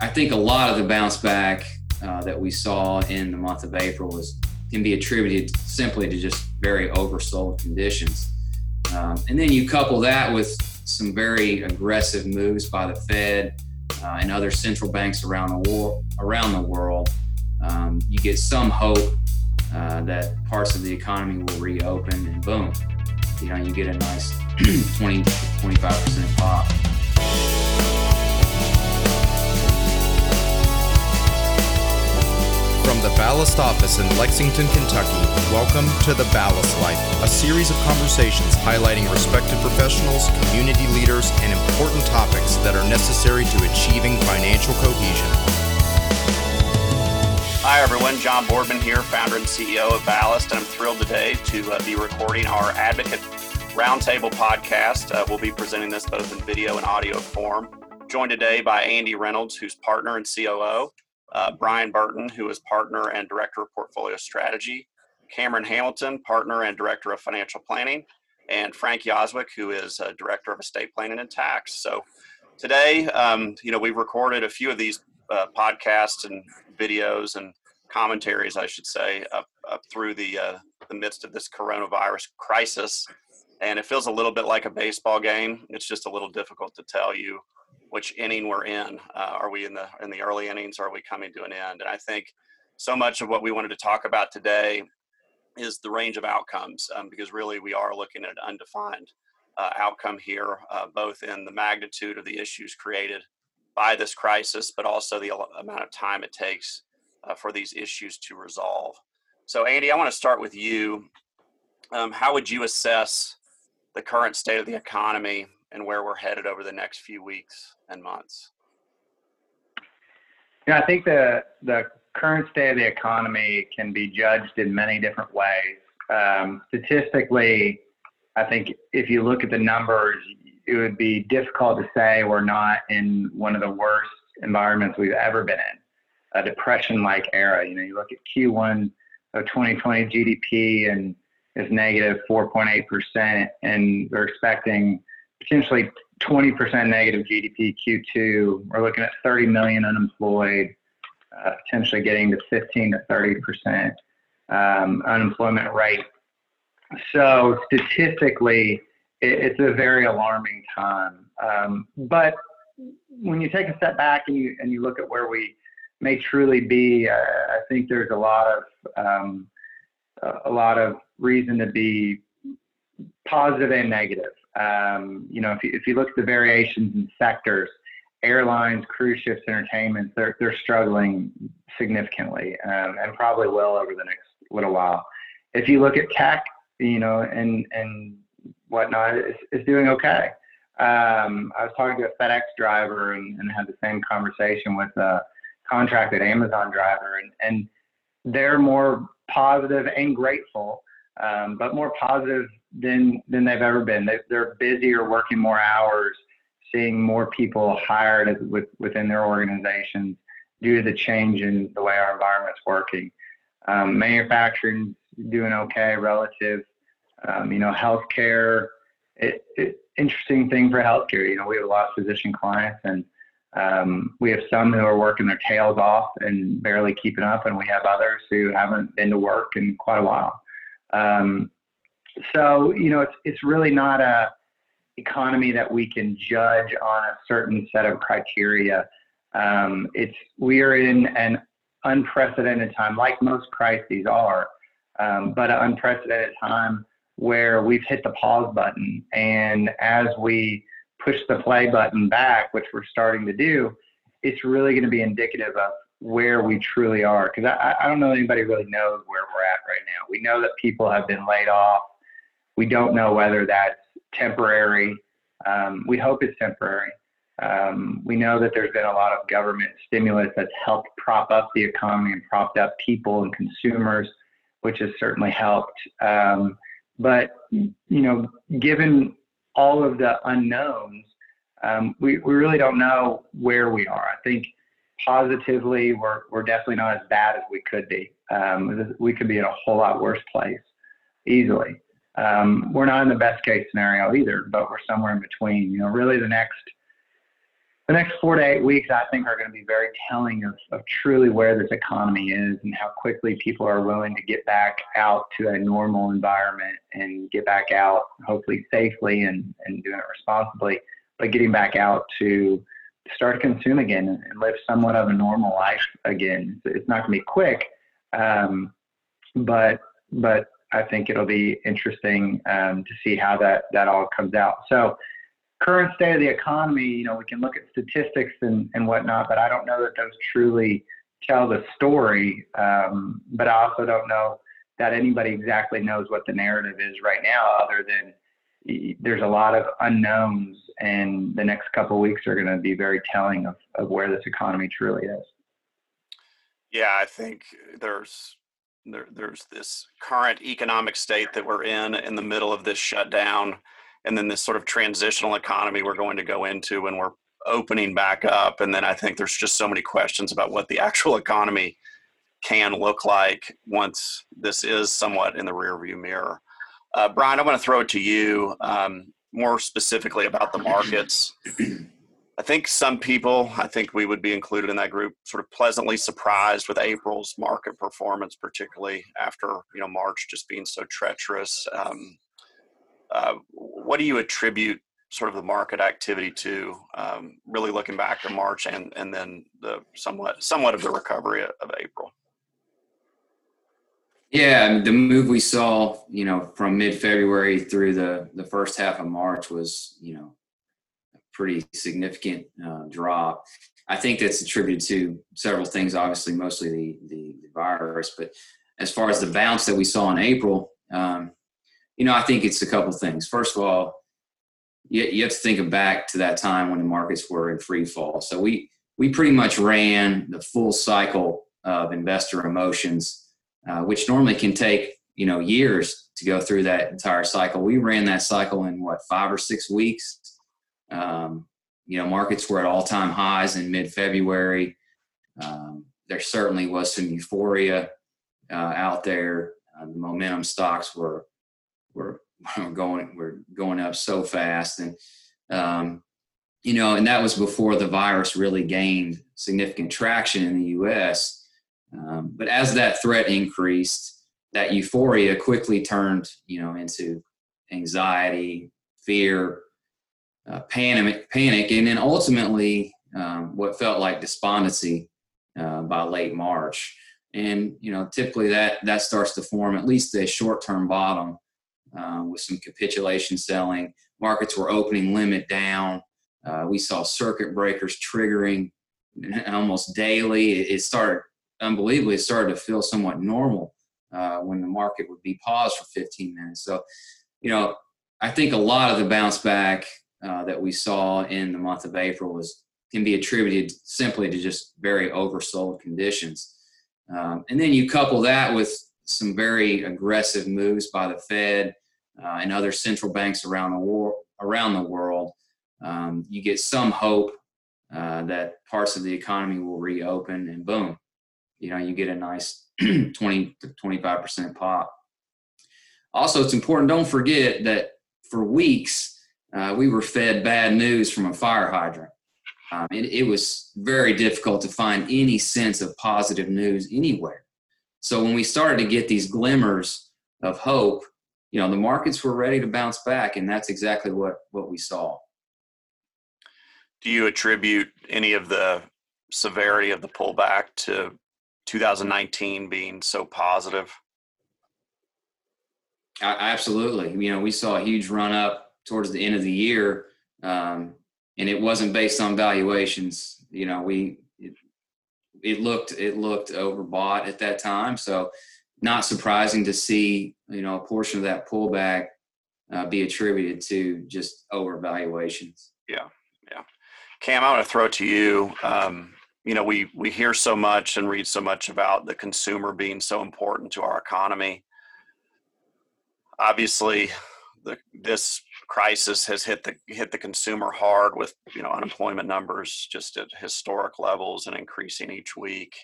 I think a lot of the bounce back uh, that we saw in the month of April was can be attributed simply to just very oversold conditions. Um, and then you couple that with some very aggressive moves by the Fed uh, and other central banks around the around the world. Um, you get some hope uh, that parts of the economy will reopen, and boom, you know, you get a nice 20 25% pop. The Ballast office in Lexington, Kentucky, welcome to The Ballast Life, a series of conversations highlighting respected professionals, community leaders, and important topics that are necessary to achieving financial cohesion. Hi, everyone. John Boardman here, founder and CEO of Ballast, and I'm thrilled today to uh, be recording our Advocate Roundtable podcast. Uh, we'll be presenting this both in video and audio form. Joined today by Andy Reynolds, who's partner and COO, uh, Brian Burton, who is partner and director of portfolio strategy, Cameron Hamilton, partner and director of financial planning, and Frank Yoswick, who is uh, director of estate planning and tax. So today, um, you know, we've recorded a few of these uh, podcasts and videos and commentaries, I should say, up, up through the uh, the midst of this coronavirus crisis, and it feels a little bit like a baseball game. It's just a little difficult to tell you which inning we're in. Uh, are we in the in the early innings? Are we coming to an end? And I think so much of what we wanted to talk about today is the range of outcomes, um, because really we are looking at an undefined uh, outcome here, uh, both in the magnitude of the issues created by this crisis, but also the amount of time it takes uh, for these issues to resolve. So, Andy, I want to start with you. Um, how would you assess the current state of the economy and where we're headed over the next few weeks and months? Yeah, I think the the current state of the economy can be judged in many different ways. Um, statistically, I think if you look at the numbers, it would be difficult to say we're not in one of the worst environments we've ever been in, a depression-like era. You know, you look at Q1 of 2020 GDP and is negative 4.8 percent, and we're expecting potentially 20% negative GDP Q2. We're looking at 30 million unemployed, uh, potentially getting to 15 to 30% um, unemployment rate. So statistically, it, it's a very alarming time. Um, but when you take a step back and you and you look at where we may truly be, uh, I think there's a lot of um, a lot of reason to be positive and negative. Um, you know, if you, if you look at the variations in sectors, airlines, cruise ships, entertainment, they're, they're struggling significantly um, and probably will over the next little while. If you look at tech, you know, and, and whatnot, it's, it's doing okay. Um, I was talking to a FedEx driver and, and had the same conversation with a contracted Amazon driver, and, and they're more positive and grateful, um, but more positive than than they've ever been. They, they're busier, working more hours, seeing more people hired with, within their organizations due to the change in the way our environment's working. Um, manufacturing doing okay relative. Um, you know, healthcare. It, it, interesting thing for healthcare. You know, we have a lot of physician clients, and um, we have some who are working their tails off and barely keeping up, and we have others who haven't been to work in quite a while. Um, so you know, it's it's really not a economy that we can judge on a certain set of criteria. Um, it's we are in an unprecedented time, like most crises are, um, but an unprecedented time where we've hit the pause button, and as we push the play button back, which we're starting to do, it's really going to be indicative of where we truly are. Because I, I don't know anybody really knows where we're at right now. We know that people have been laid off. We don't know whether that's temporary. Um, we hope it's temporary. Um, we know that there's been a lot of government stimulus that's helped prop up the economy and propped up people and consumers, which has certainly helped. Um, but you know, given all of the unknowns, um, we, we really don't know where we are. I think positively, we're, we're definitely not as bad as we could be. Um, we could be in a whole lot worse place easily. Um, we're not in the best case scenario either, but we're somewhere in between. You know, really the next the next four to eight weeks, I think, are going to be very telling of, of truly where this economy is and how quickly people are willing to get back out to a normal environment and get back out, hopefully safely and, and doing it responsibly, but getting back out to start to consume again and, live somewhat of a normal life again. It's not going to be quick, um, but but I think it'll be interesting um, to see how that that all comes out. So current state of the economy, you know, we can look at statistics and, and whatnot, but I don't know that those truly tell the story. Um, but I also don't know that anybody exactly knows what the narrative is right now, other than there's a lot of unknowns, and the next couple weeks are going to be very telling of, of where this economy truly is. Yeah, I think there's there, there's this current economic state that we're in in the middle of this shutdown and then this sort of transitional economy we're going to go into when we're opening back up and then i think there's just so many questions about what the actual economy can look like once this is somewhat in the rearview mirror. Uh, brian i want to throw it to you um, more specifically about the markets i think some people i think we would be included in that group sort of pleasantly surprised with april's market performance particularly after you know march just being so treacherous um, uh, what do you attribute sort of the market activity to um, really looking back to March and, and then the somewhat somewhat of the recovery of April? Yeah, the move we saw, you know, from mid-February through the the first half of March was, you know, pretty significant uh, drop. I think that's attributed to several things. Obviously, mostly the, the, the virus, but as far as the bounce that we saw in April, um, you know, I think it's a couple things. First of all, you, you have to think back to that time when the markets were in free fall. So we we pretty much ran the full cycle of investor emotions, uh, which normally can take you know years to go through that entire cycle. We ran that cycle in what five or six weeks. Um, you know, markets were at all time highs in mid February. Um, there certainly was some euphoria uh, out there. Uh, the momentum stocks were we're, we're going we're going up so fast and um, you know and that was before the virus really gained significant traction in the us um, but as that threat increased that euphoria quickly turned you know into anxiety fear uh, panic panic and then ultimately um, what felt like despondency uh, by late march and you know typically that that starts to form at least a short-term bottom uh, with some capitulation selling. Markets were opening limit down. Uh, we saw circuit breakers triggering almost daily. It, started unbelievably. It started to feel somewhat normal uh, when the market would be paused for 15 minutes. So, you know, I think a lot of the bounce back uh, that we saw in the month of April was can be attributed simply to just very oversold conditions. Um, and then you couple that with some very aggressive moves by the Fed uh, and other central banks around the, war- around the world, um, you get some hope uh, that parts of the economy will reopen, and boom, you know, you get a nice 20 to 25% pop. Also, it's important, don't forget that for weeks, uh, we were fed bad news from a fire hydrant. Um, it, it was very difficult to find any sense of positive news anywhere. So when we started to get these glimmers of hope, you know the markets were ready to bounce back and that's exactly what what we saw do you attribute any of the severity of the pullback to 2019 being so positive I, absolutely you know we saw a huge run up towards the end of the year um, and it wasn't based on valuations you know we it, it looked it looked overbought at that time so not surprising to see you know a portion of that pullback uh, be attributed to just overvaluations. Yeah, yeah. Cam, I want to throw to you. Um, you know, we we hear so much and read so much about the consumer being so important to our economy. Obviously, the, this crisis has hit the hit the consumer hard with you know unemployment numbers just at historic levels and increasing each week.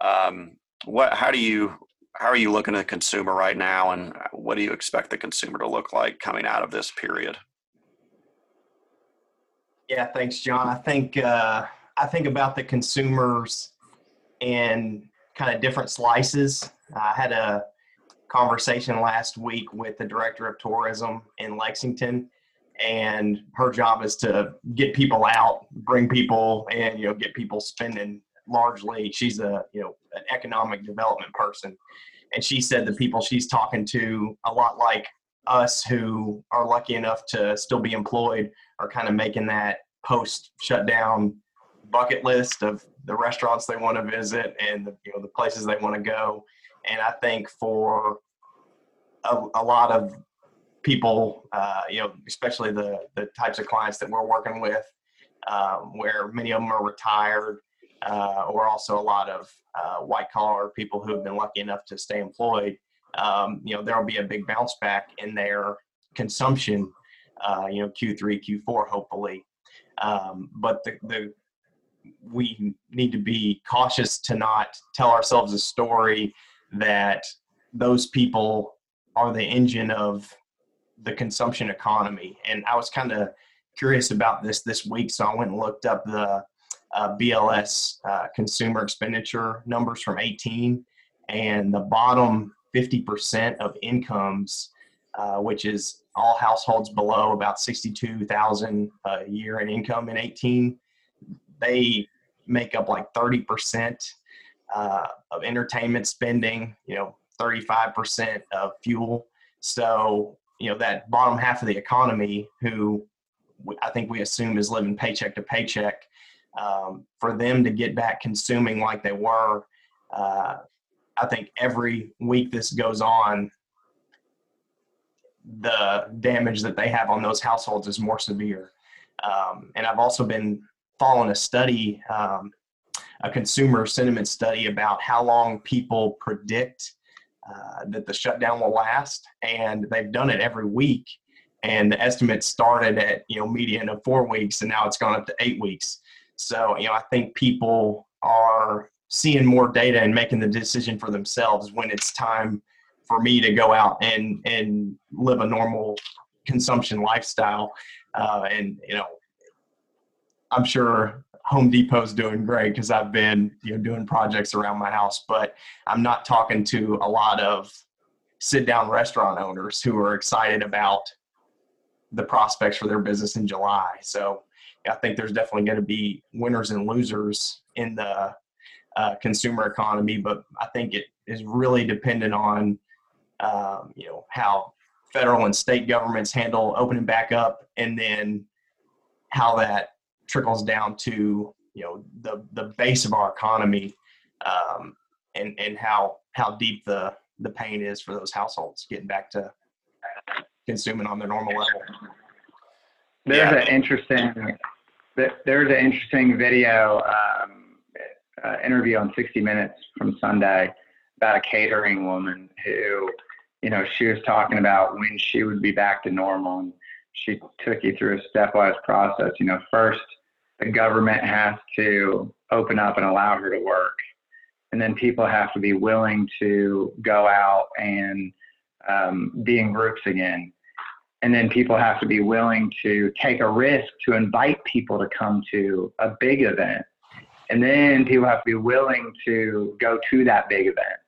Um, what how do you how are you looking at the consumer right now, and what do you expect the consumer to look like coming out of this period? Yeah, thanks, John. I think uh, I think about the consumers in kind of different slices. I had a conversation last week with the director of tourism in Lexington, and her job is to get people out, bring people, and you know get people spending. Largely, she's a you know an economic development person, and she said the people she's talking to a lot like us who are lucky enough to still be employed are kind of making that post shutdown bucket list of the restaurants they want to visit and the, you know the places they want to go and i think for a, a lot of people uh, you know especially the the types of clients that we're working with um, where many of them are retired uh, or also a lot of uh, white collar people who have been lucky enough to stay employed um, you know there'll be a big bounce back in their consumption uh, you know q3 q4 hopefully. Um, but the, the we need to be cautious to not tell ourselves a story that those people are the engine of the consumption economy. And I was kind of curious about this this week, so I went and looked up the uh, BLS uh, consumer expenditure numbers from 18, and the bottom 50% of incomes, uh, which is all households below about 62,000 a year in income in 18, they make up like 30% uh, of entertainment spending, you know, 35% of fuel. So, you know, that bottom half of the economy, who I think we assume is living paycheck to paycheck, um, for them to get back consuming like they were, uh, I think every week this goes on, the damage that they have on those households is more severe. Um, and I've also been following a study, um, a consumer sentiment study about how long people predict uh, that the shutdown will last, and they've done it every week. And the estimate started at you know median of four weeks, and now it's gone up to eight weeks. So you know I think people are seeing more data and making the decision for themselves when it's time for me to go out and and live a normal consumption lifestyle. Uh, and you know, I'm sure Home Depot's doing great because I've been you know doing projects around my house, but I'm not talking to a lot of sit down restaurant owners who are excited about the prospects for their business in July. So I think there's definitely going to be winners and losers in the uh, consumer economy, but I think it is really dependent on um, you know how federal and state governments handle opening back up, and then how that trickles down to you know the the base of our economy, um, and and how how deep the the pain is for those households getting back to consuming on their normal level. There's Yeah. an interesting there's an interesting video um, uh, interview on 60 Minutes from Sunday about a catering woman who, you know, she was talking about when she would be back to normal. And she took you through a stepwise process. You know, first the government has to open up and allow her to work, and then people have to be willing to go out and um, be in groups again. And then people have to be willing to take a risk to invite people to come to a big event. And then people have to be willing to go to that big event.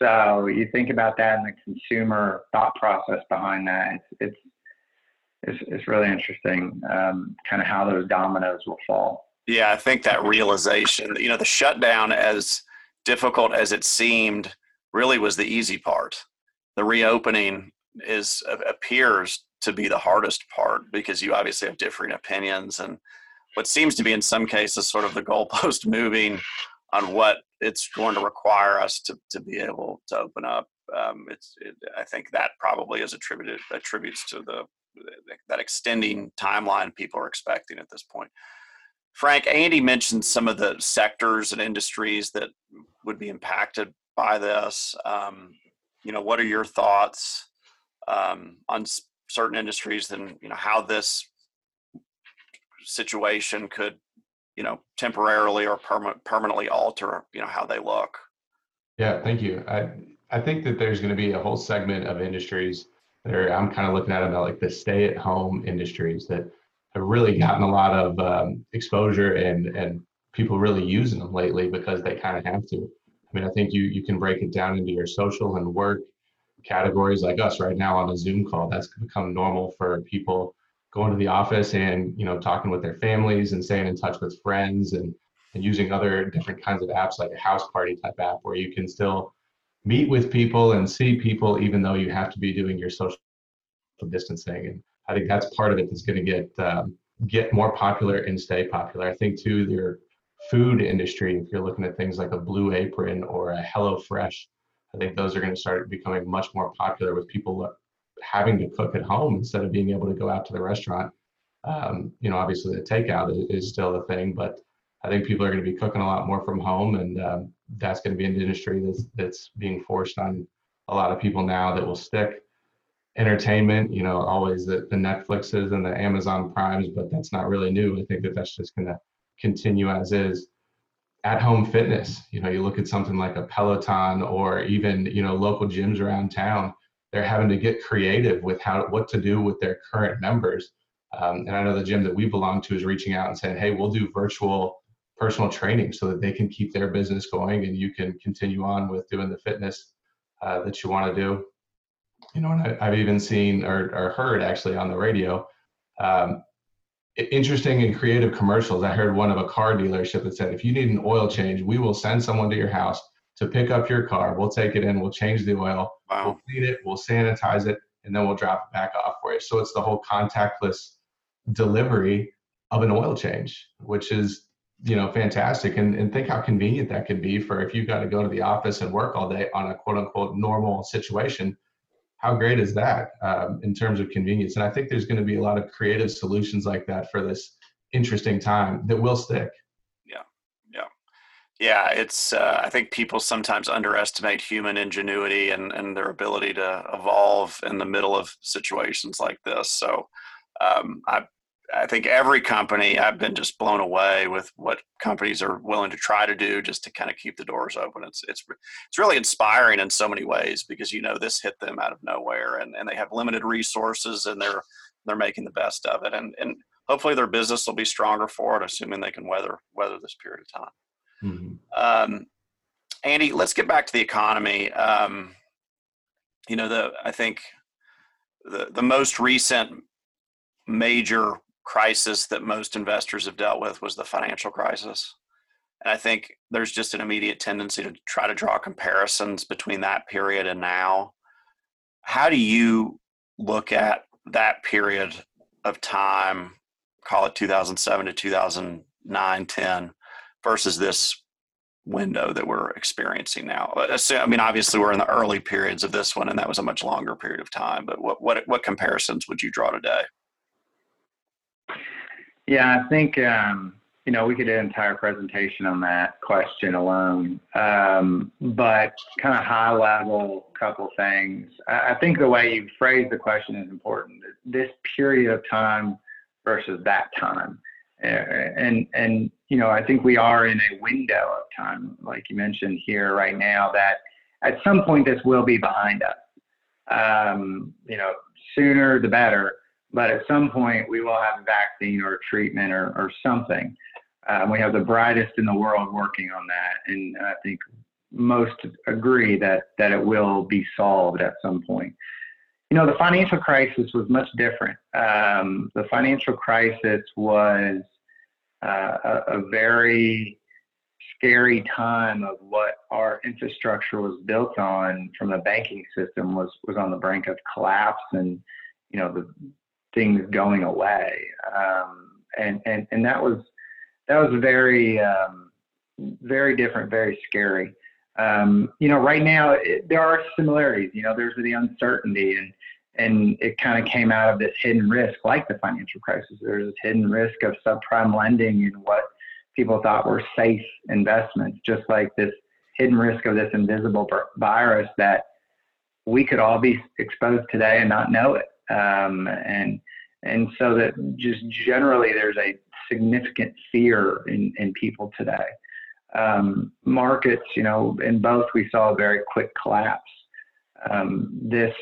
So you think about that and the consumer thought process behind that. It's it's it's, it's really interesting um, kind of how those dominoes will fall Yeah, I think that realization, you know, the shutdown, as difficult as it seemed, really was the easy part. The reopening is appears to be the hardest part because you obviously have differing opinions and what seems to be in some cases sort of the goalpost moving on what it's going to require us to, to be able to open up. Um, it's it, I think that probably is attributed attributes to the that extending timeline people are expecting at this point. Frank, Andy mentioned some of the sectors and industries that would be impacted by this. Um, you know, what are your thoughts um, on certain industries and you know how this situation could, you know, temporarily or perma- permanently alter, you know, how they look? Yeah, thank you. I I think that there's going to be a whole segment of industries I'm kind of looking at them like the stay-at-home industries that have really gotten a lot of um, exposure and and people really using them lately because they kind of have to. I mean, I think you you can break it down into your social and work categories like us right now on a Zoom call. That's become normal for people going to the office and you know talking with their families and staying in touch with friends and and using other different kinds of apps like a house party type app where you can still meet with people and see people even though you have to be doing your social distancing. And i think that's part of it that's going to get um, get more popular and stay popular. I think too your food industry if you're looking at things like a blue apron or a hello fresh i think those are going to start becoming much more popular with people having to cook at home instead of being able to go out to the restaurant. Um, you know obviously the takeout is, is still a thing but I think people are going to be cooking a lot more from home, and um, that's going to be an industry that's that's being forced on a lot of people now that will stick. Entertainment, you know, always the, the Netflixes and the Amazon Primes, but that's not really new. I think that that's just going to continue as is. At home fitness, you know, you look at something like a Peloton or even you know local gyms around town. They're having to get creative with how what to do with their current members. Um, and I know the gym that we belong to is reaching out and saying, "Hey, we'll do virtual personal training so that they can keep their business going and you can continue on with doing the fitness uh, that you want to do. You know, and I, have even seen or, or, heard actually on the radio um, interesting and creative commercials. I heard one of a car dealership that said, if you need an oil change, we will send someone to your house to pick up your car. We'll take it in, we'll change the oil, wow. we'll clean it, we'll sanitize it, and then we'll drop it back off for you. So it's the whole contactless delivery of an oil change, which is you know, fantastic. And, and think how convenient that could be for if you've got to go to the office and work all day on a quote unquote normal situation. How great is that um, in terms of convenience? And I think there's going to be a lot of creative solutions like that for this interesting time that will stick. Yeah. Yeah. Yeah. It's, uh, I think people sometimes underestimate human ingenuity and, and their ability to evolve in the middle of situations like this. So, um, I I think every company I've been just blown away with what companies are willing to try to do just to kind of keep the doors open. It's it's it's really inspiring in so many ways because you know this hit them out of nowhere and, and they have limited resources and they're they're making the best of it and and hopefully their business will be stronger for it, assuming they can weather weather this period of time. Mm-hmm. Um, Andy, let's get back to the economy. Um, you know the I think the the most recent major crisis that most investors have dealt with was the financial crisis. And I think there's just an immediate tendency to try to draw comparisons between that period and now. How do you look at that period of time, call it 2007 to 2009, 10, versus this window that we're experiencing now? Uh, I mean, obviously, we're in the early periods of this one, and that was a much longer period of time. But what what, what comparisons would you draw today? Yeah, I think um, you know we could do an entire presentation on that question alone. Um, but kind of high level, couple things. I, I think the way you phrase the question is important. This period of time versus that time, and and you know I think we are in a window of time, like you mentioned here right now, that at some point this will be behind us. Um, you know, sooner the better but at some point we will have a vaccine or a treatment or, or something. Um, we have the brightest in the world working on that, and I think most agree that that it will be solved at some point. You know, the financial crisis was much different. Um, the financial crisis was uh, a, a very scary time of what our infrastructure was built on from the banking system was was on the brink of collapse and you know the things going away. Um, and, and, and that was, that was very, um, very different, very scary. Um, you know, right now it, there are similarities, you know, there's the uncertainty and, and it kind of came out of this hidden risk like the financial crisis. There's this hidden risk of subprime lending and what people thought were safe investments, just like this hidden risk of this invisible virus that we could all be exposed today and not know it um, and and so that just generally there's a significant fear in, in people today. Um, markets, you know, in both we saw a very quick collapse. Um, this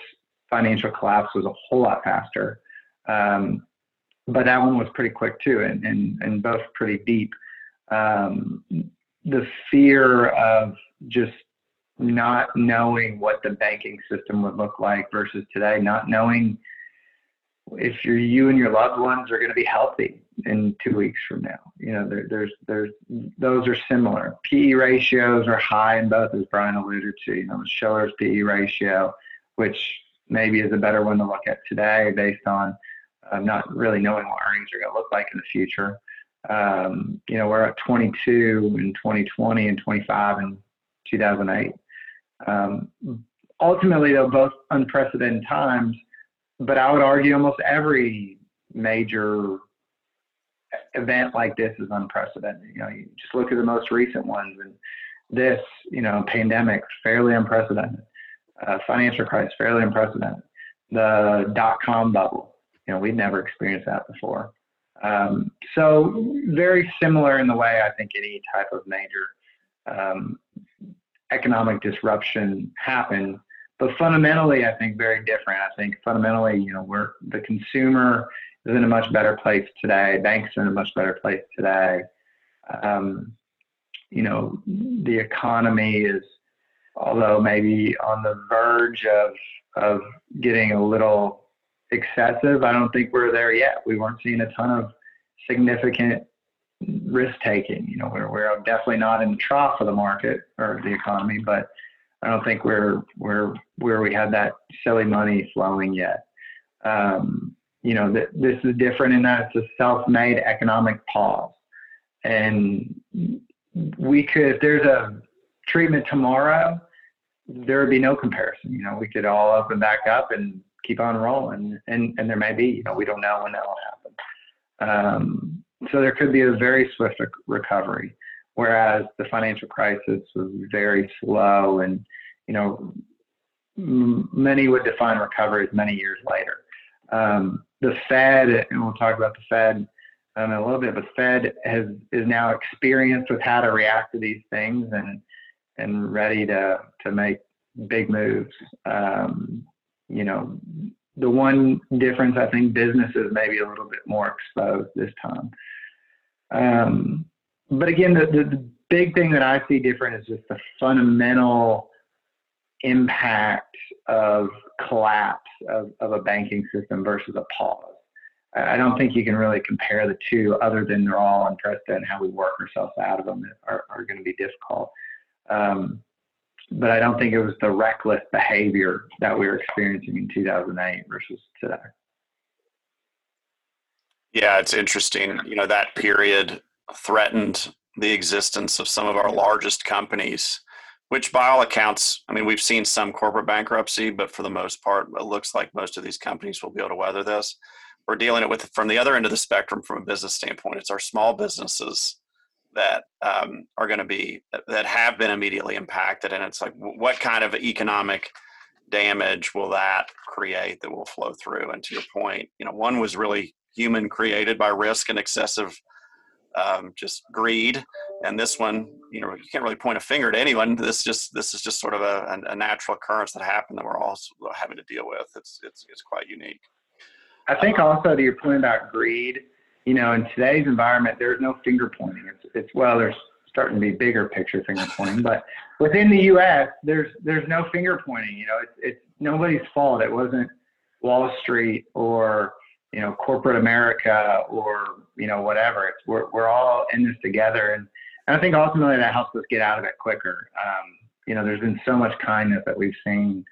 financial collapse was a whole lot faster. Um, but that one was pretty quick too, and and, and both pretty deep. Um, the fear of just not knowing what the banking system would look like versus today, not knowing if you're, you and your loved ones are going to be healthy in two weeks from now. You know, there, there's, there's, those are similar. PE ratios are high in both, as Brian alluded to. You know, Shiller's PE ratio, which maybe is a better one to look at today based on uh, not really knowing what earnings are going to look like in the future. Um, you know, we're at 22 in 2020 and 25 in 2008. Um, ultimately, though, both unprecedented times, but I would argue almost every major event like this is unprecedented. You know, you just look at the most recent ones, and this, you know, pandemic, fairly unprecedented. Uh, financial crisis, fairly unprecedented. The dot com bubble, you know, we'd never experienced that before. Um, so very similar in the way I think any type of major um, economic disruption happens, but fundamentally I think very different. I think fundamentally, you know, we're the consumer is in a much better place today. Banks are in a much better place today. Um, you know, the economy is, although maybe on the verge of of getting a little excessive. I don't think we're there yet. We weren't seeing a ton of significant risk taking. You know, we're, we're definitely not in the trough of the market or the economy, but I don't think we're we're where we had that silly money flowing yet. Um, you know, th- this is different in that it's a self-made economic pause, and we could if there's a treatment tomorrow, there would be no comparison. You know, we could all open back up and keep on rolling. And, and there may be, you know, we don't know when that will happen. Um, so there could be a very swift recovery, whereas the financial crisis was very slow and, you know, many would define recovery as many years later. Um, the Fed, and we'll talk about the Fed um, in a little bit, but Fed has is now experienced with how to react to these things and and ready to to make big moves. Um, you know, the one difference I think businesses may be a little bit more exposed this time. Um, but again, the, the, the big thing that I see different is just the fundamental impact of collapse of, of a banking system versus a pause. I don't think you can really compare the two other than they're all unprecedented and how we work ourselves out of them are, are going to be difficult. Um, but I don't think it was the reckless behavior that we were experiencing in 2008 versus today. Yeah, it's interesting. You know, that period threatened the existence of some of our largest companies, which by all accounts, I mean, we've seen some corporate bankruptcy, but for the most part, it looks like most of these companies will be able to weather this. We're dealing it with from the other end of the spectrum from a business standpoint. It's our small businesses that um, are going to be that have been immediately impacted and it's like what kind of economic damage will that create that will flow through and to your point you know one was really human created by risk and excessive um, just greed and this one you know you can't really point a finger at anyone this just this is just sort of a, a natural occurrence that happened that we're all having to deal with it's it's, it's quite unique i think also to your point about greed you know, in today's environment, there's no finger pointing. It's, it's well, there's starting to be bigger picture finger pointing, but within the U.S., there's there's no finger pointing. You know, it's it's nobody's fault. It wasn't Wall Street or you know corporate America or you know whatever. It's we're we're all in this together, and, and I think ultimately that helps us get out of it quicker. Um, you know, there's been so much kindness that we've seen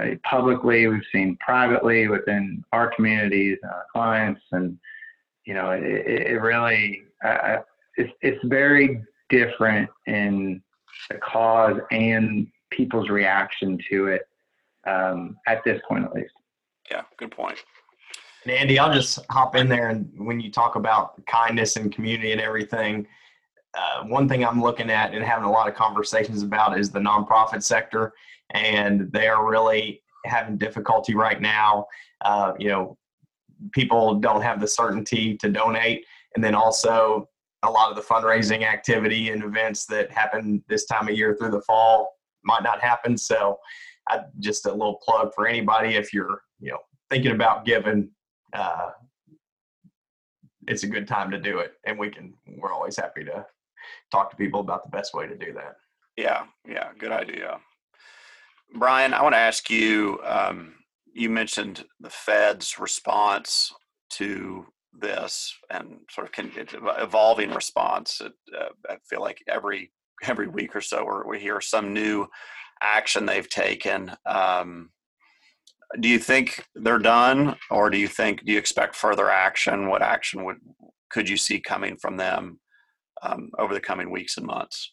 uh, publicly, we've seen privately within our communities, and our clients, and you know, it, it really, uh, it's, it's very different in the cause and people's reaction to it um, at this point, at least. Yeah, good point. And Andy, I'll just hop in there. And when you talk about kindness and community and everything, uh, one thing I'm looking at and having a lot of conversations about is the nonprofit sector. And they are really having difficulty right now. Uh, you know, people don't have the certainty to donate. And then also a lot of the fundraising activity and events that happen this time of year through the fall might not happen. So I, just a little plug for anybody if you're, you know, thinking about giving, uh, it's a good time to do it, and we can. We're always happy to talk to people about the best way to do that. Yeah, yeah, good idea. Brian, I want to ask you. Um, you mentioned the Fed's response to this and sort of con- evolving response. It, uh, I feel like every every week or so, we hear some new action they've taken. Um, do you think they're done, or do you think do you expect further action? What action would could you see coming from them um, over the coming weeks and months?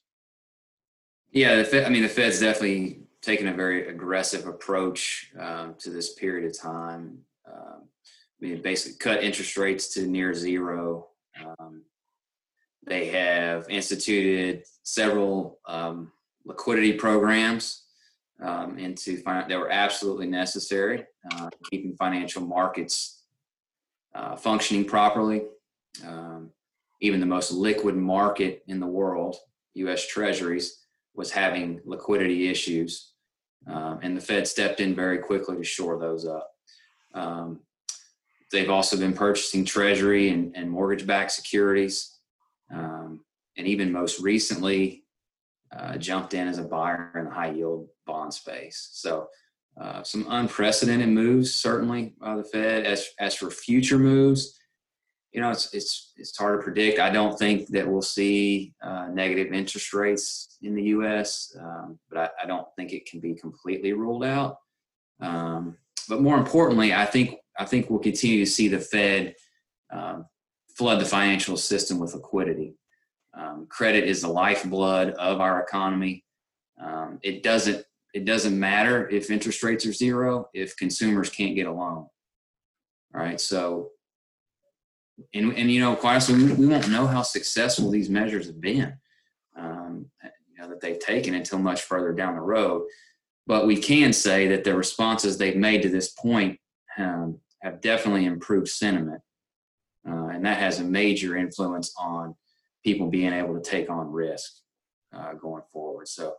Yeah, the Fed, I mean, the Fed's definitely taken a very aggressive approach um, to this period of time. Um, I mean, basically cut interest rates to near zero. Um, they have instituted several um, liquidity programs um, into fin- that were absolutely necessary, uh, keeping financial markets uh, functioning properly. Um, even the most liquid market in the world, U.S. Treasuries, was having liquidity issues, um, and the Fed stepped in very quickly to shore those up. Um, they've also been purchasing Treasury and, and mortgage-backed securities, um, and even most recently, uh, jumped in as a buyer in the high-yield bond space. So. Uh, some unprecedented moves, certainly by the Fed. As as for future moves, you know, it's it's it's hard to predict. I don't think that we'll see uh, negative interest rates in the U.S., um, but I, I, don't think it can be completely ruled out. Um, but more importantly, I think I think we'll continue to see the Fed um, flood the financial system with liquidity. Um, credit is the lifeblood of our economy. Um, it doesn't it doesn't matter if interest rates are zero if consumers can't get a loan. All right, so and, and you know, quite honestly, we, we won't know how successful these measures have been, um, you know, that they've taken until much further down the road. But we can say that the responses they've made to this point um, have definitely improved sentiment, uh, and that has a major influence on people being able to take on risk uh, going forward. So,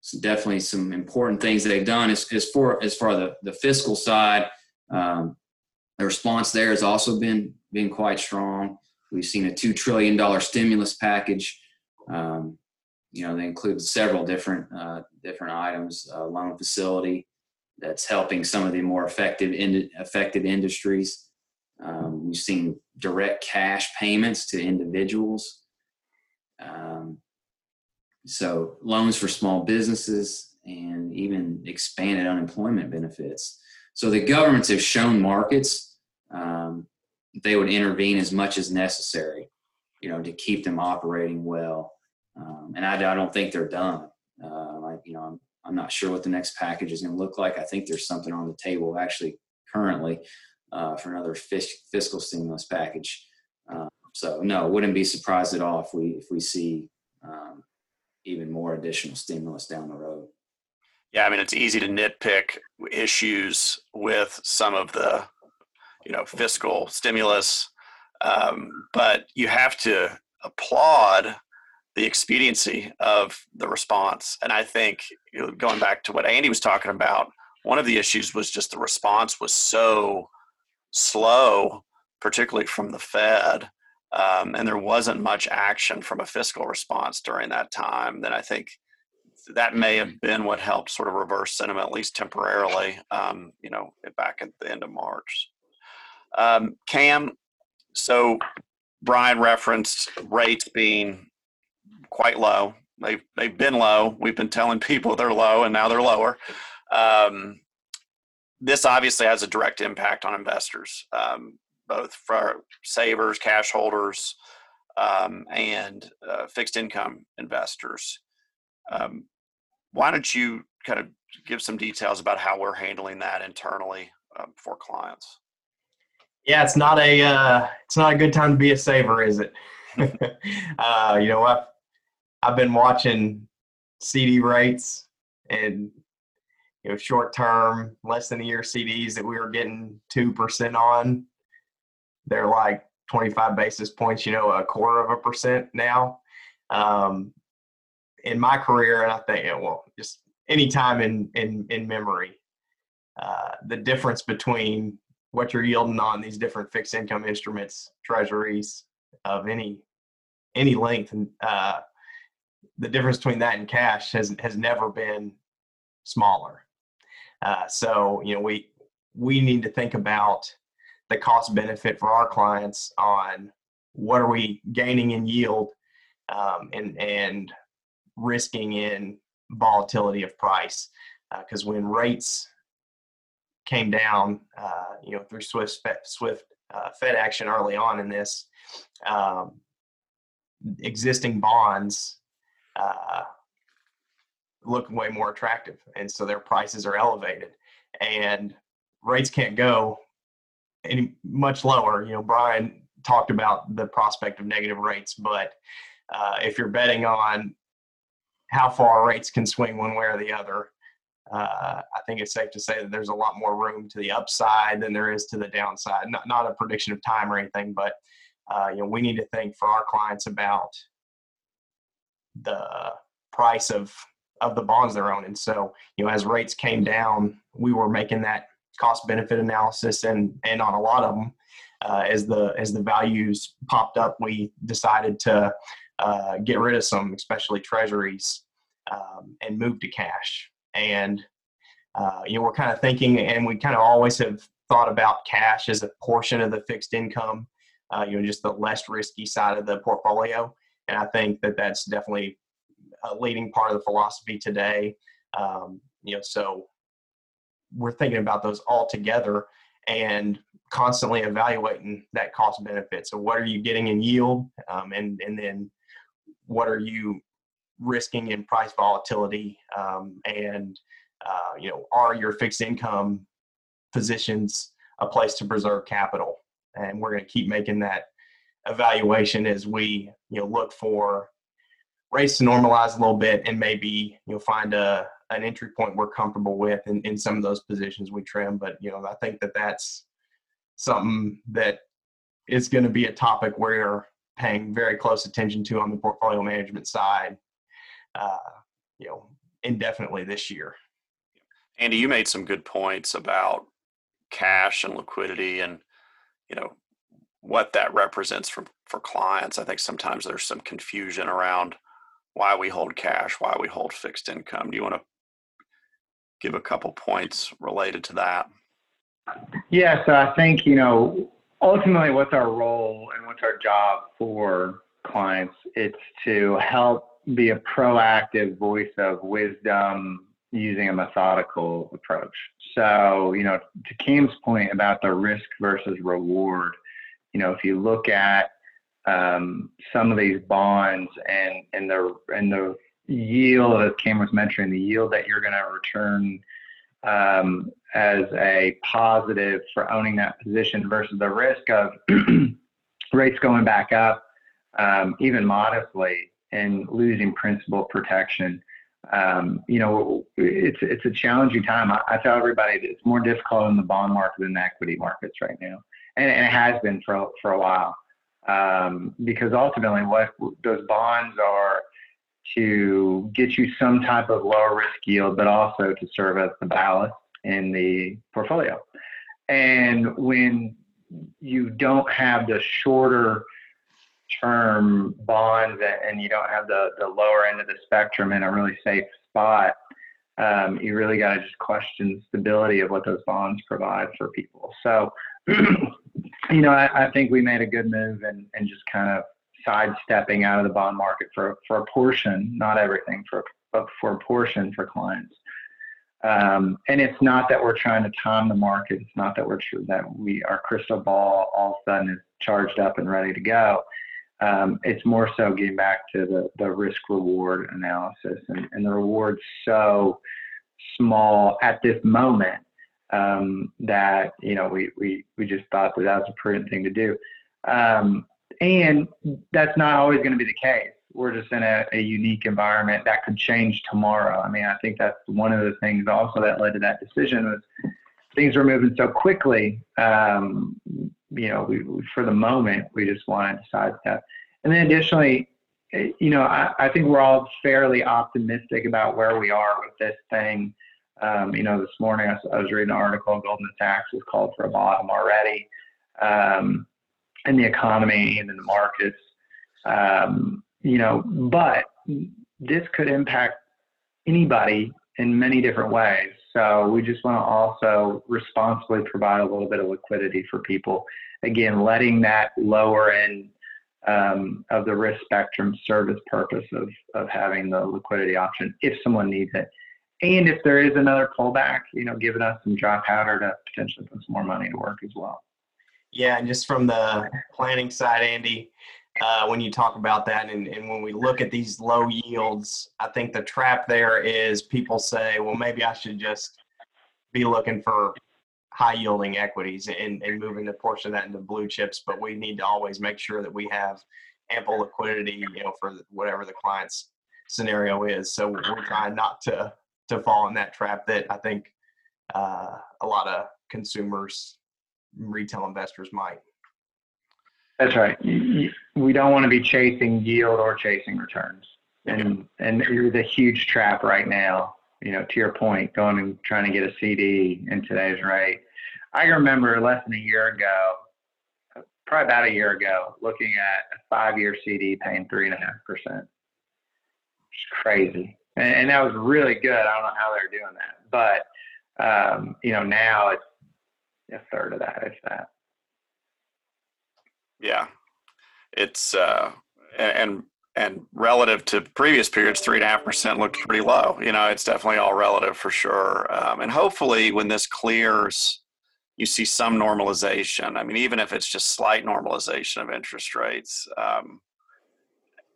so definitely some important things they've done as, as far as far the, the fiscal side. Um, the response there has also been been quite strong. We've seen a two trillion dollar stimulus package. Um, you know, they include several different uh, different items. A loan facility that's helping some of the more effective in, affected industries. Um, we've seen direct cash payments to individuals. Um, so loans for small businesses and even expanded unemployment benefits. So the governments have shown markets um, they would intervene as much as necessary, you know, to keep them operating well. Um, and I, I, don't think they're done. Uh, like, you know, I'm, I'm not sure what the next package is going to look like. I think there's something on the table actually currently uh, for another fiscal stimulus package. Uh, so no, wouldn't be surprised at all if we if we see um, even more additional stimulus down the road. Yeah, I mean it's easy to nitpick issues with some of the you know fiscal stimulus, um, but you have to applaud the expediency of the response. And I think going back to what Andy was talking about, one of the issues was just the response was so slow, particularly from the Fed. Um, and there wasn't much action from a fiscal response during that time, then I think that may have been what helped sort of reverse sentiment, at least temporarily, um, you know, back at the end of March. Um, Cam, so Brian referenced rates being quite low. They've they've been low. We've been telling people they're low, and now they're lower. Um, this obviously has a direct impact on investors, um, both for savers, cash holders, um, and uh, fixed income investors. Um, why don't you kind of give some details about how we're handling that internally um, for clients? Yeah, it's not a uh, it's not a good time to be a saver, is it? uh, you know what? I've been watching CD rates and you know short term, less than a year CDs that we were getting two percent on. They're like twenty five basis points, you know, a quarter of a percent now. Um, in my career, and I think well, just any time in in in memory, uh, the difference between what you're yielding on these different fixed income instruments, treasuries of any any length, and uh, the difference between that and cash has has never been smaller. Uh, so you know we we need to think about the cost benefit for our clients on what are we gaining in yield um, and and risking in volatility of price. Because uh, when rates came down, uh, you know, through swift swift uh, Fed action early on in this, um, existing bonds uh, look way more attractive, and so their prices are elevated, and rates can't go any much lower. You know, Brian talked about the prospect of negative rates, but uh, if you're betting on how far rates can swing one way or the other, uh, I think it's safe to say that there's a lot more room to the upside than there is to the downside. Not not a prediction of time or anything, but uh, you know we need to think for our clients about the price of of the bonds they're owning. So you know as rates came down, we were making that cost benefit analysis, and and on a lot of them, uh, as the as the values popped up, we decided to uh, get rid of some, especially treasuries, um, and move to cash. And uh, you know we're kind of thinking and we kind of always have thought about cash as a portion of the fixed income uh, you know just the less risky side of the portfolio. And i think that that's definitely a leading part of the philosophy today. Um, you know so we're thinking about those all together and constantly evaluating that cost benefit. So what are you getting in yield? Um, and and then what are you risking in price volatility? Um, and uh, you know are your fixed income positions a place to preserve capital? And we're going to keep making that evaluation as we you know look for rates to normalize a little bit and maybe you'll find a an entry point we're comfortable with in, in some of those positions we trim but you know i think that that's something that is going to be a topic we're paying very close attention to on the portfolio management side uh, you know, indefinitely this year. Andy, you made some good points about cash and liquidity and, you know, what that represents for, for clients. I think sometimes there's some confusion around why we hold cash, why we hold fixed income. Do you want to give a couple points related to that? Yeah, so I think, you know, ultimately what's our role and what's our job for clients? It's to help be a proactive voice of wisdom using a methodical approach. So, you know, to Cam's point about the risk versus reward, you know, if you look at um, some of these bonds and and the and the yield, as Cam was mentioning, the yield that you're going to return um, as a positive for owning that position versus the risk of rates going back up, um, even modestly, and losing principal protection. Um, you know, it's it's a challenging time. I, I, tell everybody it's more difficult in the bond market than the equity markets right now, and, and it has been for for a while. Um, because ultimately, what those bonds are to get you some type of lower risk yield, but also to serve as the ballast in the portfolio. And when you don't have the shorter term bonds and you don't have the, the lower end of the spectrum in a really safe spot, um, you really got to just question stability of what those bonds provide for people. So, you know, I, I, think we made a good move and, and just kind of sidestepping out of the bond market for, for a portion, not everything, for, but for a portion for clients. Um, and it's not that we're trying to time the market. It's not that we're that we our crystal ball all of a sudden is charged up and ready to go um, it's more so getting back to the, the risk reward analysis and, and the reward's so small at this moment um, that you know we, we we just thought that that was a prudent thing to do um, and that's not always going to be the case we're just in a, a, unique environment that could change tomorrow i mean i think that's one of the things also that led to that decision was things were moving so quickly um, you know, we, for the moment, we just wanted to sidestep. And then additionally, you know, I, I think we're all fairly optimistic about where we are with this thing. Um, you know, this morning I, I was reading an article, Goldman Sachs has called for a bottom already um, in the economy and in the markets. Um, you know, but this could impact anybody in many different ways. So we just want to also responsibly provide a little bit of liquidity for people. Again, letting that lower end um, of the risk spectrum serve its purpose of, of having the liquidity option if someone needs it. And if there is another pullback, you know, giving us some dry powder to potentially put some more money to work as well. Yeah, and just from the planning side, Andy, uh, when you talk about that and, and when we look at these low yields, I think the trap there is people say, well, maybe I should just be looking for high yielding equities and, and moving a portion of that into blue chips. But we need to always make sure that we have ample liquidity, you know, for whatever the client's scenario is. So we're trying not to to fall in that trap that I think uh, a lot of consumers, retail investors might. That's right. We don't want to be chasing yield or chasing returns. And and there's a huge trap right now. You know, to your point, going and trying to get a CD in today's rate. I remember less than a year ago, probably about a year ago, looking at a five-year CD paying three and a half percent. It's crazy, and, and, that was really good. I don't know how they're doing that, but um, you know, now it's a third of that, if that. Yeah, it's uh, and and relative to previous periods, three and a half percent looked pretty low. You know, it's definitely all relative for sure. Um, and hopefully, when this clears, you see some normalization. I mean, even if it's just slight normalization of interest rates, um,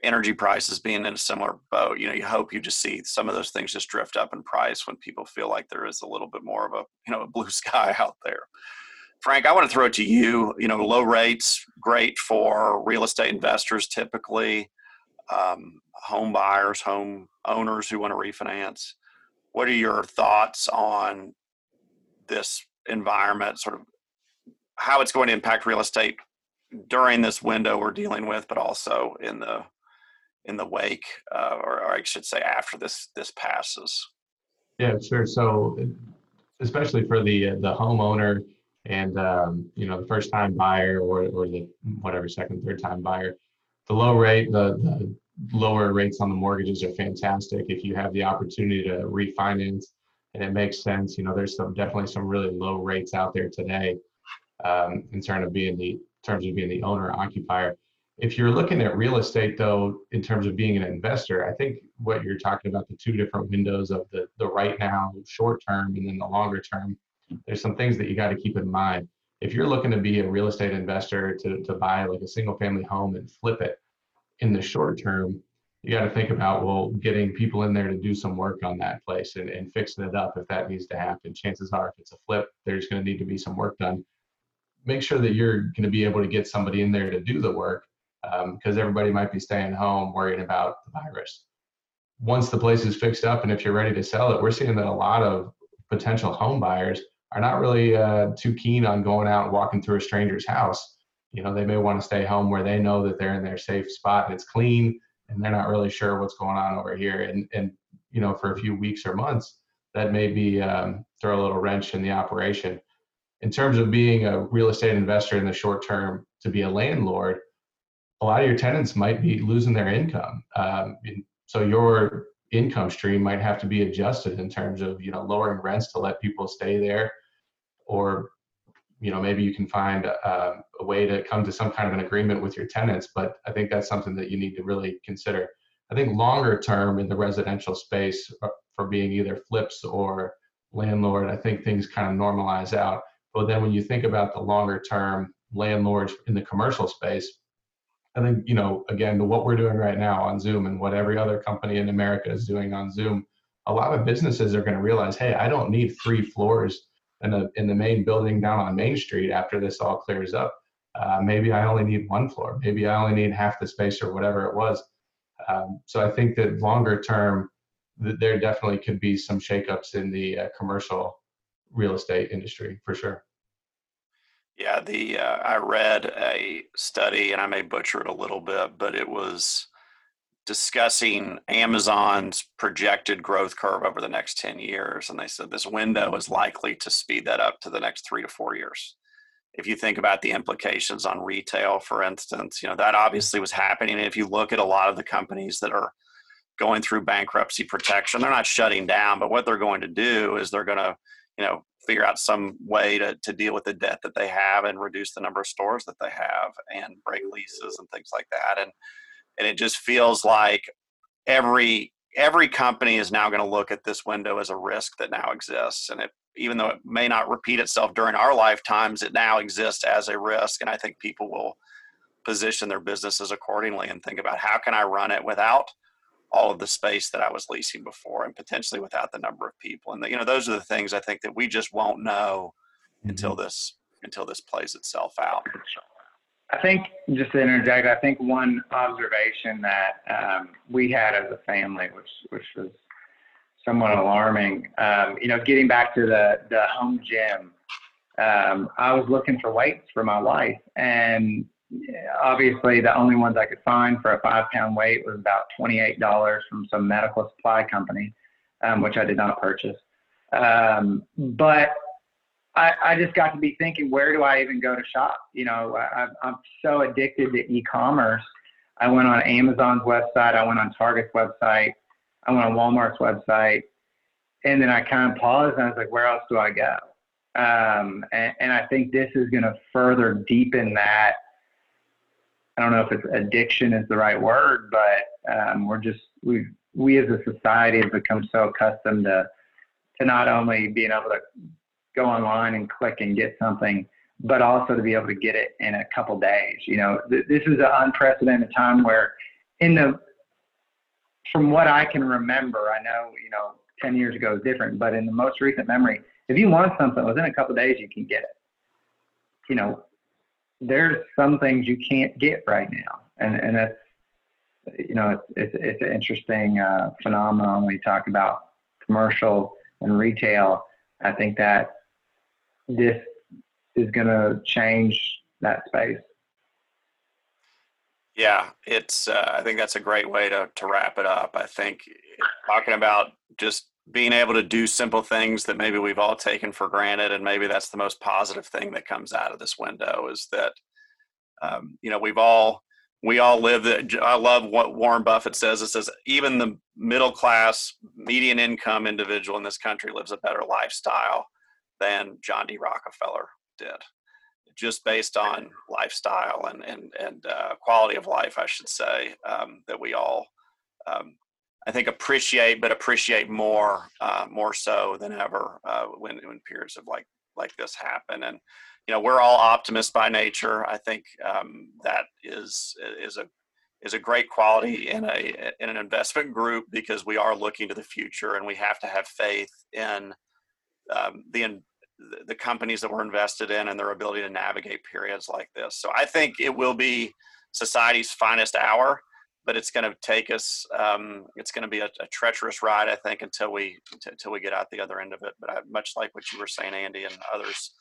energy prices being in a similar boat, you know, you hope you just see some of those things just drift up in price when people feel like there is a little bit more of a you know a blue sky out there. Frank, I want to throw it to you. You know, low rates, great for real estate investors typically, um, home buyers, home owners who want to refinance. What are your thoughts on this environment, sort of how it's going to impact real estate during this window we're dealing with, but also in the in the wake, uh, or, or I should say after this this passes? Yeah, sure. So, especially for the the homeowner and um, you know the first time buyer or or the whatever second third time buyer the low rate the, the lower rates on the mortgages are fantastic if you have the opportunity to refinance and it makes sense you know there's some definitely some really low rates out there today um, in terms of being the terms of being the owner occupier if you're looking at real estate though in terms of being an investor i think what you're talking about the two different windows of the the right now short term and then the longer term there's some things that you got to keep in mind. If you're looking to be a real estate investor to, to buy like a single family home and flip it in the short term, you got to think about, well, getting people in there to do some work on that place and, and fixing it up if that needs to happen. Chances are, if it's a flip, there's going to need to be some work done. Make sure that you're going to be able to get somebody in there to do the work because um, everybody might be staying home worrying about the virus. Once the place is fixed up and if you're ready to sell it, we're seeing that a lot of potential home buyers are not really uh, too keen on going out and walking through a stranger's house. You know, they may want to stay home where they know that they're in their safe spot and it's clean and they're not really sure what's going on over here. And, and you know, for a few weeks or months, that may be um, throw a little wrench in the operation. In terms of being a real estate investor in the short term, to be a landlord, a lot of your tenants might be losing their income. Um, so your income stream might have to be adjusted in terms of you know lowering rents to let people stay there. Or you know maybe you can find a, a, way to come to some kind of an agreement with your tenants but i think that's something that you need to really consider. I think longer term in the residential space uh, for being either flips or landlord i think things kind of normalize out. But then when you think about the longer term landlords in the commercial space I think, you know, again, what we're doing right now on Zoom and what every other company in America is doing on Zoom, a lot of businesses are going to realize, hey, I don't need three floors in, the, in the main building down on Main Street after this all clears up. Uh, maybe I only need one floor. Maybe I only need half the space or whatever it was. Um, so I think that longer term, th- there definitely could be some shakeups in the uh, commercial real estate industry for sure. Yeah, the uh, I read a study, and I may butcher it a little bit, but it was discussing Amazon's projected growth curve over the next 10 years. And they said this window is likely to speed that up to the next three to four years. If you think about the implications on retail, for instance, you know, that obviously was happening. If you look at a lot of the companies that are going through bankruptcy protection, they're not shutting down, but what they're going to do is they're going to, you know, figure out some way to, to deal with the debt that they have and reduce the number of stores that they have and break mm-hmm. leases and things like that. And and it just feels like every every company is now going to look at this window as a risk that now exists. And it even though it may not repeat itself during our lifetimes it now exists as a risk. And i think people will position their businesses accordingly and think about how can i run it without all of the space that i was leasing before and potentially without the number of people and the, you know those are the things i think that we just won't know mm-hmm. until this until this plays itself out I think just to interject, I think one observation that um, we had as a family, which which was somewhat alarming, um, you know, getting back to the the home gym, um, I was looking for weights for my wife, and obviously the only ones I could find for a five pound weight was about twenty eight dollars from some medical supply company, um, which I did not purchase. Um, but I, I just got to be thinking, where do I even go to shop? You know, I, I'm so addicted to e-commerce. I went on Amazon's website. I went on Target's website. I went on Walmart's website. And then I kind of paused and I was like, where else do I go? Um, and, and I think this is going to further deepen that. I don't know if it's addiction is the right word, but um, we're just, we we as a society have become so accustomed to, to not only being able to go online and click and get something, but also to be able to get it in a couple days. You know, th- this is an unprecedented time where, in the from what I can remember, I know you know 10 years ago is different, but in the most recent memory, if you want something within a couple days, you can get it. You know, there's some things you can't get right now, and and that's you know it's it's, it's an interesting uh, phenomenon when you talk about commercial and retail. I think that this is going to change that space. Yeah, it's. Uh, I think that's a great way to to wrap it up. I think talking about just being able to do simple things that maybe we've all taken for granted, and maybe that's the most positive thing that comes out of this window is that um, you know we've all we all live that i love what warren buffett says it says even the middle class median income individual in this country lives a better lifestyle than John D. Rockefeller did, just based on lifestyle and and and uh, quality of life, I should say, um, that we all, um, I think, appreciate, but appreciate more, uh, more so than ever uh, when when periods of like like this happen. And you know, we're all optimists by nature. I think um, that is is a is a great quality in a in an investment group because we are looking to the future and we have to have faith in um, the the companies that we're invested in and their ability to navigate periods like this. So I think it will be society's finest hour, but it's going to take us. Um, it's going to be a, a, treacherous ride, I think, until we until we get out the other end of it. But I, much like what you were saying, Andy, and others,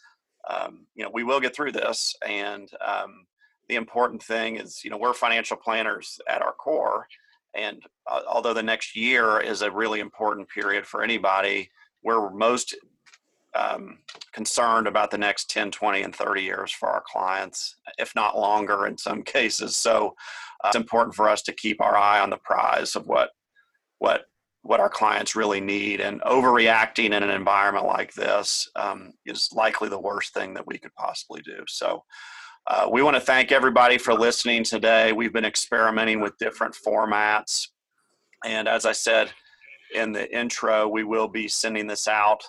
um, you know, we will get through this. And um, the important thing is, you know, we're financial planners at our core, and uh, although the next year is a really important period for anybody, we're most um, concerned about the next 10, 20, and 30 years for our clients, if not longer in some cases. So uh, it's important for us to keep our eye on the prize of what what what our clients really need. And overreacting in an environment like this um, is likely the worst thing that we could possibly do. So. Uh, we want to thank everybody for listening today. We've been experimenting with different formats. And as I said in the intro, we will be sending this out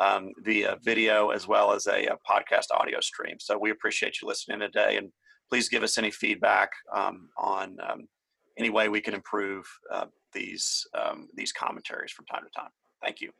um, via video as well as a, a, podcast audio stream. So we appreciate you listening today, and please give us any feedback um, on um, any way we can improve uh, these um, these commentaries from time to time. Thank you.